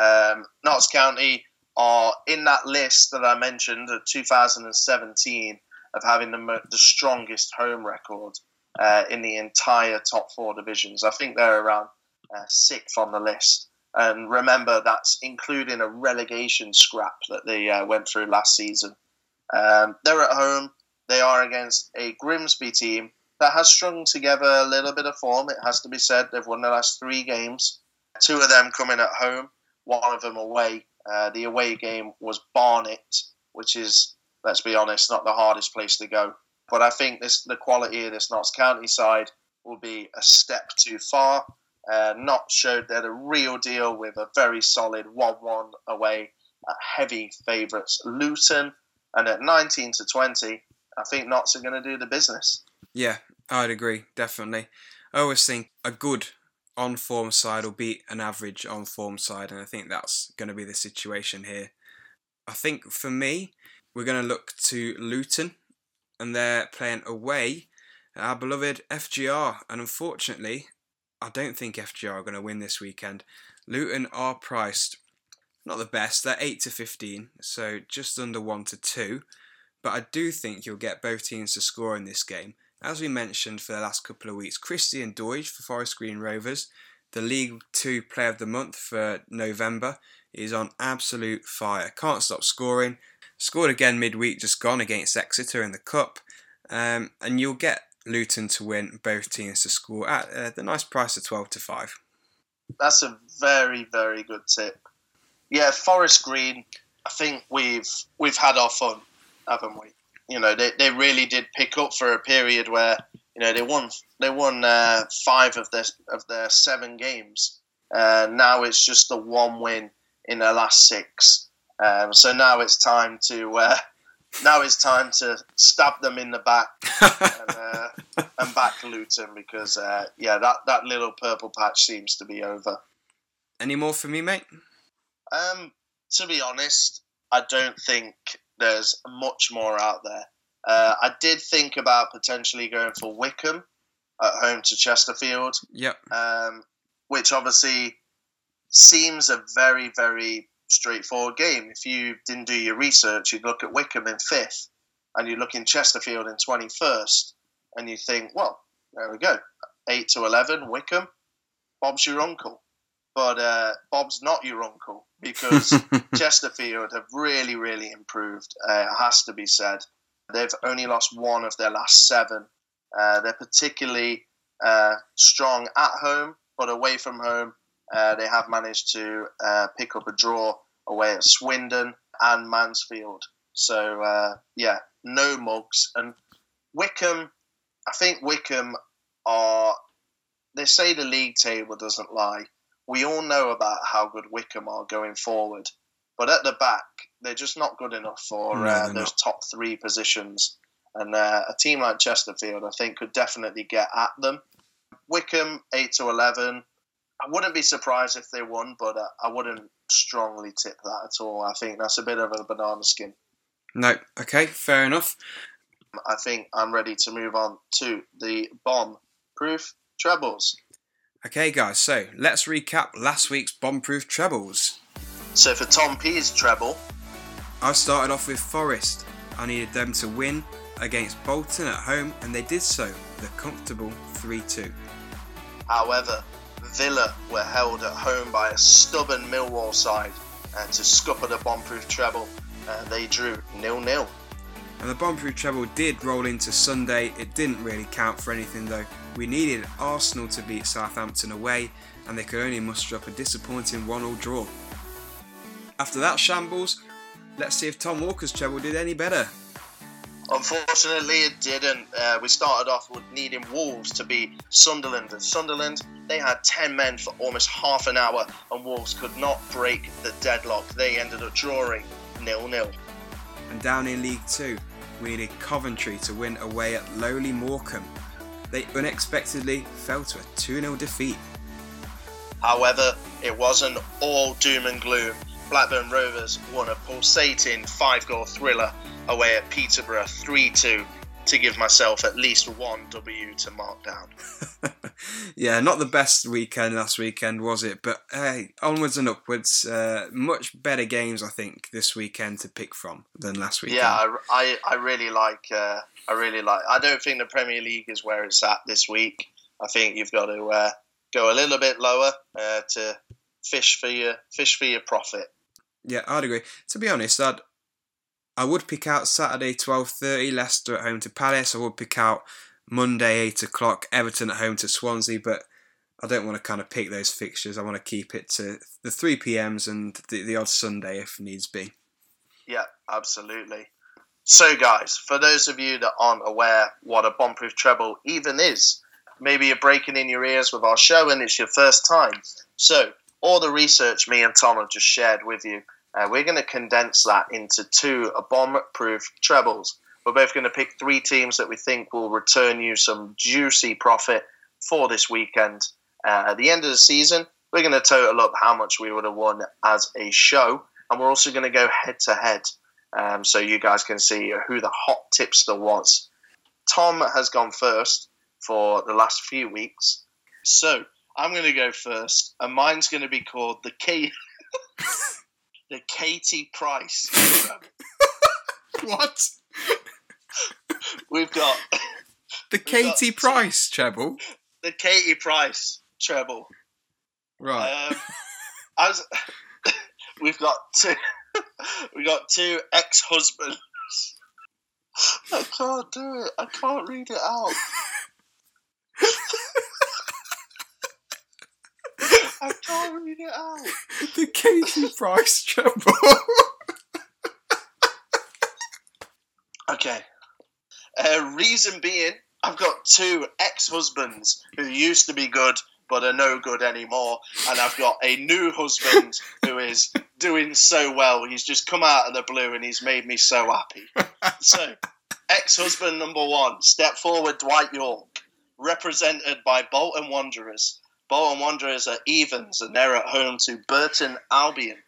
Um, Notts County are in that list that I mentioned, of 2017, of having the, mo- the strongest home record uh, in the entire top four divisions. I think they're around uh, sixth on the list. And remember, that's including a relegation scrap that they uh, went through last season. Um, they're at home. They are against a Grimsby team that has strung together a little bit of form. It has to be said. They've won the last three games. Two of them coming at home, one of them away. Uh, the away game was Barnet, which is, let's be honest, not the hardest place to go. But I think this the quality of this Notts County side will be a step too far. Uh, not showed they're the real deal with a very solid 1 1 away at heavy favourites Luton. And at 19 to 20, I think Notts are going to do the business. Yeah, I'd agree, definitely. I always think a good on form side will beat an average on form side, and I think that's going to be the situation here. I think for me, we're going to look to Luton, and they're playing away our beloved FGR, and unfortunately, I don't think FGR are going to win this weekend. Luton are priced not the best, they're 8 to 15, so just under 1 to 2, but I do think you'll get both teams to score in this game. As we mentioned for the last couple of weeks, Christian Doidge for Forest Green Rovers, the League Two Player of the Month for November, is on absolute fire. Can't stop scoring. Scored again midweek, just gone against Exeter in the Cup. Um, and you'll get Luton to win, both teams to score at uh, the nice price of 12 to 5. That's a very, very good tip. Yeah, Forest Green, I think we've we've had our fun, haven't we? You know, they, they really did pick up for a period where you know they won they won uh, five of their of their seven games. Uh, now it's just the one win in their last six. Um, so now it's time to uh, now it's time to stab them in the back and, uh, and back Luton because uh, yeah that, that little purple patch seems to be over. Any more for me, mate? Um, to be honest, I don't think there's much more out there. Uh, I did think about potentially going for Wycombe at home to Chesterfield, Yep. um, which obviously seems a very, very straightforward game. If you didn't do your research, you'd look at Wycombe in fifth, and you look in Chesterfield in 21st, and you think, well, there we go. 8 to 11, Wycombe, Bob's your uncle. But uh, Bob's not your uncle because Chesterfield have really, really improved. Uh, it has to be said. They've only lost one of their last seven. Uh, they're particularly uh, strong at home, but away from home, uh, they have managed to uh, pick up a draw away at Swindon and Mansfield. So, uh, yeah, no mugs. And Wycombe, I think Wycombe are, they say the league table doesn't lie. We all know about how good Wycombe are going forward. But at the back, they're just not good enough for No, uh, those not. top three positions. And uh, a team like Chesterfield, I think, could definitely get at them. Wycombe, 8 to 11. I wouldn't be surprised if they won, but uh, I wouldn't strongly tip that at all. I think that's a bit of a banana skin. no. Okay, fair enough. I think I'm ready to move on to the bomb proof trebles. Okay, guys, so let's recap last week's bomb-proof trebles. So for Tom P's treble, I started off with Forest. I needed them to win against Bolton at home, and they did so with a comfortable 3 2. however, Villa were held at home by a stubborn Millwall side uh, to scupper the bomb-proof treble. Uh, they drew nil-nil. And the bomb-proof treble did roll into Sunday. It didn't really count for anything though. We needed Arsenal to beat Southampton away, and they could only muster up a disappointing 1 0 draw. After that shambles, let's see if Tom Walker's treble did any better. Unfortunately, it didn't. Uh, we started off with needing Wolves to beat Sunderland. And Sunderland, they had 10 men for almost half an hour, and Wolves could not break the deadlock. They ended up drawing nil-nil. And down in League Two, we needed Coventry to win away at lowly Morecambe. They unexpectedly fell to a 2 0 defeat. However, it wasn't all doom and gloom. Blackburn Rovers won a pulsating five goal thriller away at Peterborough 3 2 to give myself at least one W to mark down. yeah, not the best weekend last weekend, was it? But hey, onwards and upwards. Uh, much better games, I think, this weekend to pick from than last weekend. Yeah, I, I, I really like. Uh, I really like. I don't think the Premier League is where it's at this week. I think you've got to uh, go a little bit lower uh, to fish for your fish for your profit. Yeah, I'd agree. To be honest, I'd I would pick out Saturday twelve thirty Leicester at home to Palace. I would pick out Monday eight o'clock Everton at home to Swansea, but I don't want to kind of pick those fixtures. I want to keep it to the three PMs and the, the odd Sunday if needs be. Yeah, absolutely. So, guys, for those of you that aren't aware what a bombproof treble even is, maybe you're breaking in your ears with our show and it's your first time. So, all the research me and Tom have just shared with you uh, we're going to condense that into two bomb-proof trebles. We're both going to pick three teams that we think will return you some juicy profit for this weekend. Uh, at the end of the season, we're going to total up how much we would have won as a show, and we're also going to go head to head, so you guys can see who the hot tipster was. Tom has gone first for the last few weeks, so I'm going to go first, and mine's going to be called the Key. the Katie Price. what? We've got the Katie got, Price treble. The Katie Price treble. Right. Um, as we've got two, we've got two ex-husbands. I can't do it. I can't read it out. I can't read it out. The Katie Price treble. okay. Uh, reason being, I've got two ex-husbands who used to be good but are no good anymore, and I've got a new husband who is doing so well. He's just come out of the blue and he's made me so happy. so, ex-husband number one, step forward, Dwight Yorke, represented by Bolton Wanderers. Bolton Wanderers are evens and they're at home to Burton Albion.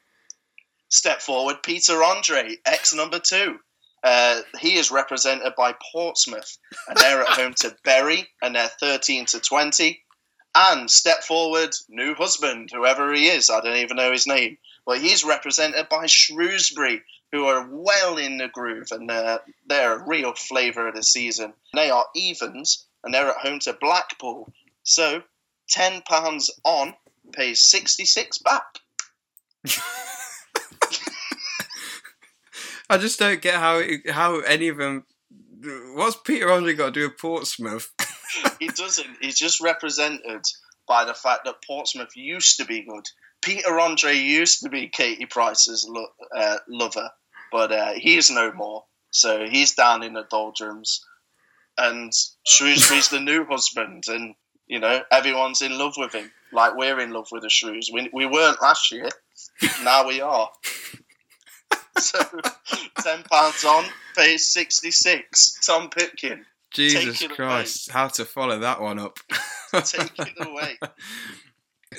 Step forward, Peter Andre, ex number two. Uh, he is represented by Portsmouth and they're at home to Bury and they're 13 to 20. And step forward, new husband, whoever he is, I don't even know his name, but he's represented by Shrewsbury, who are well in the groove and uh, they're a real flavour of the season. They are evens and they're at home to Blackpool. So ten pounds on pays sixty six back. I just don't get how how any of them. What's Peter Andre got to do with Portsmouth? he doesn't. He's just represented by the fact that Portsmouth used to be good. Peter Andre used to be Katie Price's lo- uh, lover, but uh, he's no more. So he's down in the doldrums, and Shrewsbury's the new husband, and you know, everyone's in love with him, like we're in love with the Shrews. We, we weren't last year, now we are. so, ten pounds on, pays sixty six. Tom Pipkin. Jesus Christ, away. how to follow that one up? take it away.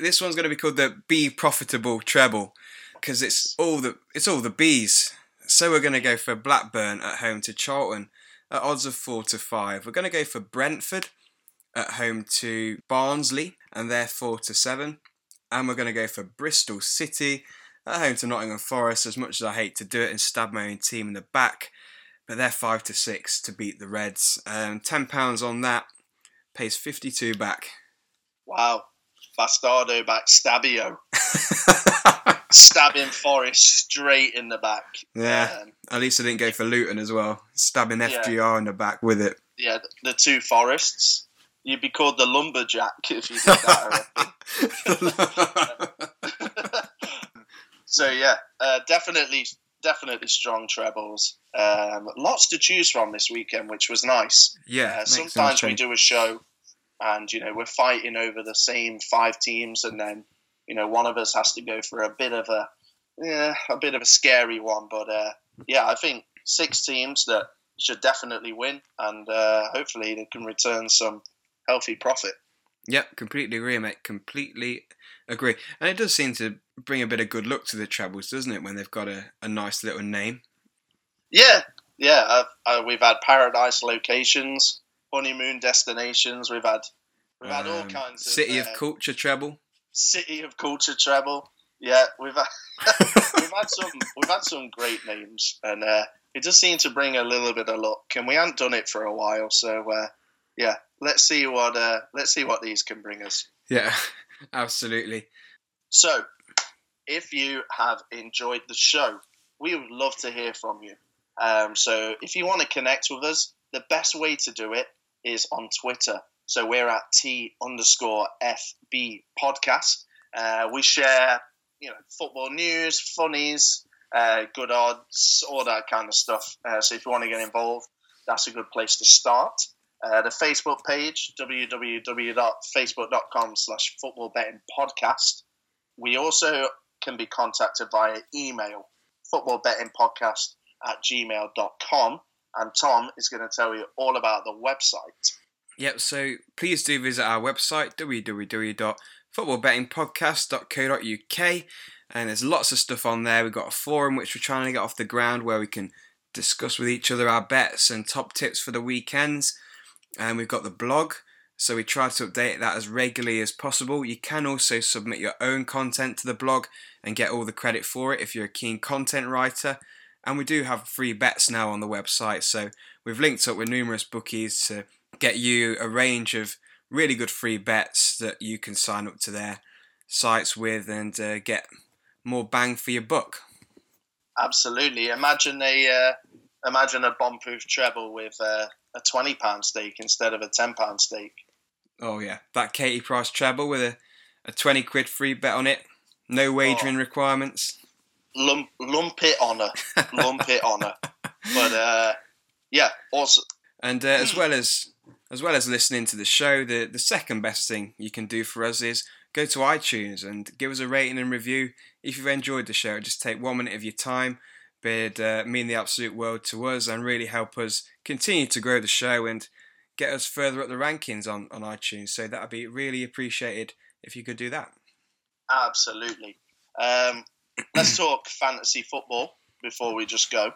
This one's going to be called the Be Profitable Treble because it's all the it's all the bees. So we're going to go for Blackburn at home to Charlton at odds of four to five. We're going to go for Brentford at home to Barnsley, and they're four to seven. And we're going to go for Bristol City at home to Nottingham Forest. As much as I hate to do it and stab my own team in the back, but they're five to six to beat the Reds. Um, Ten pounds on that pays fifty-two back. Wow, bastardo back stabio. Stabbing Forest straight in the back. Yeah. Um, at least I didn't go for Luton as well. Stabbing FGR yeah. in the back with it. Yeah, the two Forests. You'd be called the lumberjack if you did that. so yeah, uh, definitely, definitely strong trebles. Um, lots to choose from this weekend, which was nice. Yeah. Uh, sometimes we do a show, and you know we're fighting over the same five teams, and then you know one of us has to go for a bit of a yeah a bit of a scary one. But uh, yeah, I think six teams that should definitely win, and uh, hopefully they can return some healthy profit. Yep, completely agree, mate. Completely agree. And it does seem to bring a bit of good luck to the trebles, doesn't it, when they've got a, a nice little name? Yeah, yeah. Uh, we've had paradise locations, honeymoon destinations. We've had we've had all Um, kinds. City of of uh, Culture treble. City of Culture treble. Yeah, we've had, we've had some we've had some great names, and uh, it does seem to bring a little bit of luck. And we haven't done it for a while, so uh, yeah, let's see what uh, let's see what these can bring us. Yeah, absolutely. So, if you have enjoyed the show, we would love to hear from you. Um, so, if you want to connect with us, the best way to do it is on Twitter. So, we're at T underscore FB podcast. Uh, we share, you know, football news, funnies, uh, good odds, all that kind of stuff. Uh, so, if you want to get involved, that's a good place to start. Uh, the Facebook page, www.facebook.com slash football betting podcast. We also can be contacted via email, footballbettingpodcast at gmail.com. And Tom is going to tell you all about the website. Yep, so please do visit our website, www.footballbettingpodcast.co.uk. And there's lots of stuff on there. We've got a forum which we're trying to get off the ground where we can discuss with each other our bets and top tips for the weekends. And we've got the blog, so we try to update that as regularly as possible. You can also submit your own content to the blog and get all the credit for it if you're a keen content writer. And we do have free bets now on the website, so we've linked up with numerous bookies to get you a range of really good free bets that you can sign up to their sites with and uh, get more bang for your buck. Absolutely. Imagine a uh, imagine a bomb-proof treble with uh, a twenty pound stake instead of a ten pound stake. Oh yeah, that Katie Price treble with a, a 20 quid free bet on it. No wagering requirements. Lump, lump it on her, lump it on her. But uh, yeah, awesome. And uh, as well as as well as listening to the show, the the second best thing you can do for us is go to iTunes and give us a rating and review. If you've enjoyed the show, just take one minute of your time. But it'd uh, mean the absolute world to us and really help us continue to grow the show and get us further up the rankings on, on iTunes. So that would be really appreciated if you could do that. Absolutely. Um, let's talk fantasy football before we just go.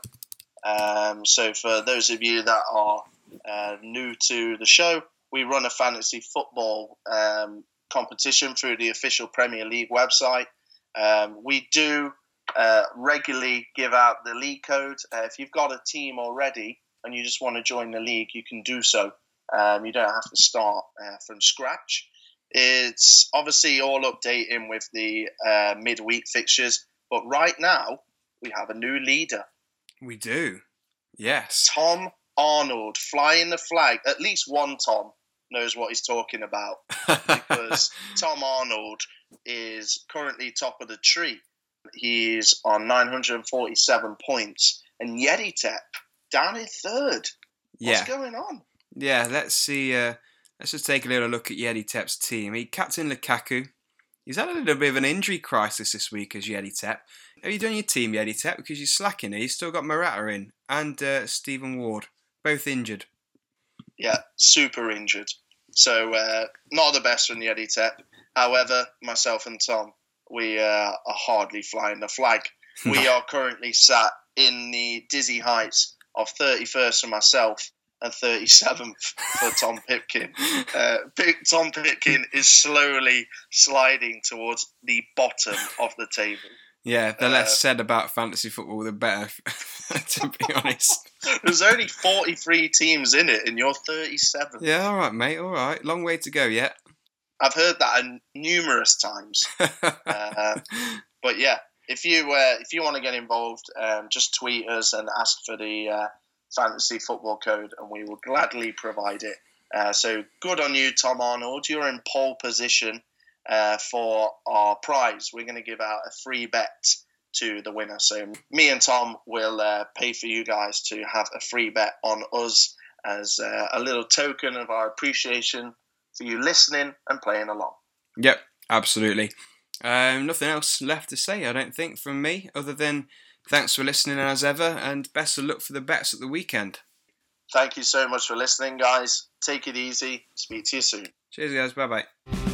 Um, so, for those of you that are uh, new to the show, we run a fantasy football um, competition through the official Premier League website. Um, we do uh, regularly give out the league code. Uh, if you've got a team already and you just want to join the league, you can do so. Um, you don't have to start uh, from scratch. It's obviously all updating with the uh, midweek fixtures, but right now we have a new leader, We do. Yes. Tom Arnold, flying the flag. At least one Tom knows what he's talking about because Tom Arnold is currently top of the tree. He's on 947 points, and Yeditep down in third. yeah. What's going on? Yeah, let's see. Uh, let's just take a little look at Yeti Tep's team. He captain Lukaku. He's had a little bit of an injury crisis this week as Yeti Tep. Have you done your team, Yeti Tep? Because you're slacking it. You've still got Morata in and uh, Stephen Ward, both injured. Yeah, super injured. So uh, not the best from Yeditep. However, myself and Tom, we uh, are hardly flying the flag. We are currently sat in the dizzy heights of 31st for myself and 37th for Tom Pipkin. Uh, Tom Pipkin is slowly sliding towards the bottom of the table. Yeah, the less Uh, said about fantasy football, the better, to be honest. There's only 43 teams in it, and you're 37. Yeah, all right, mate, all right. Long way to go yet. I've heard that a- numerous times. Uh, but yeah, if you uh, if you want to get involved, um, just tweet us and ask for the uh, fantasy football code, and we will gladly provide it. Uh, so good on you, Tom Arnold. You're in pole position uh, for our prize. We're going to give out a free bet to the winner. So me and Tom will uh, pay for you guys to have a free bet on us as uh, a little token of our appreciation for you listening and playing along. Yep, absolutely. Um, nothing else left to say, I don't think, from me, other than thanks for listening as ever, and best of luck for the bets at the weekend. Thank you so much for listening, guys. Take it easy. Speak to you soon. Cheers, guys. Bye bye.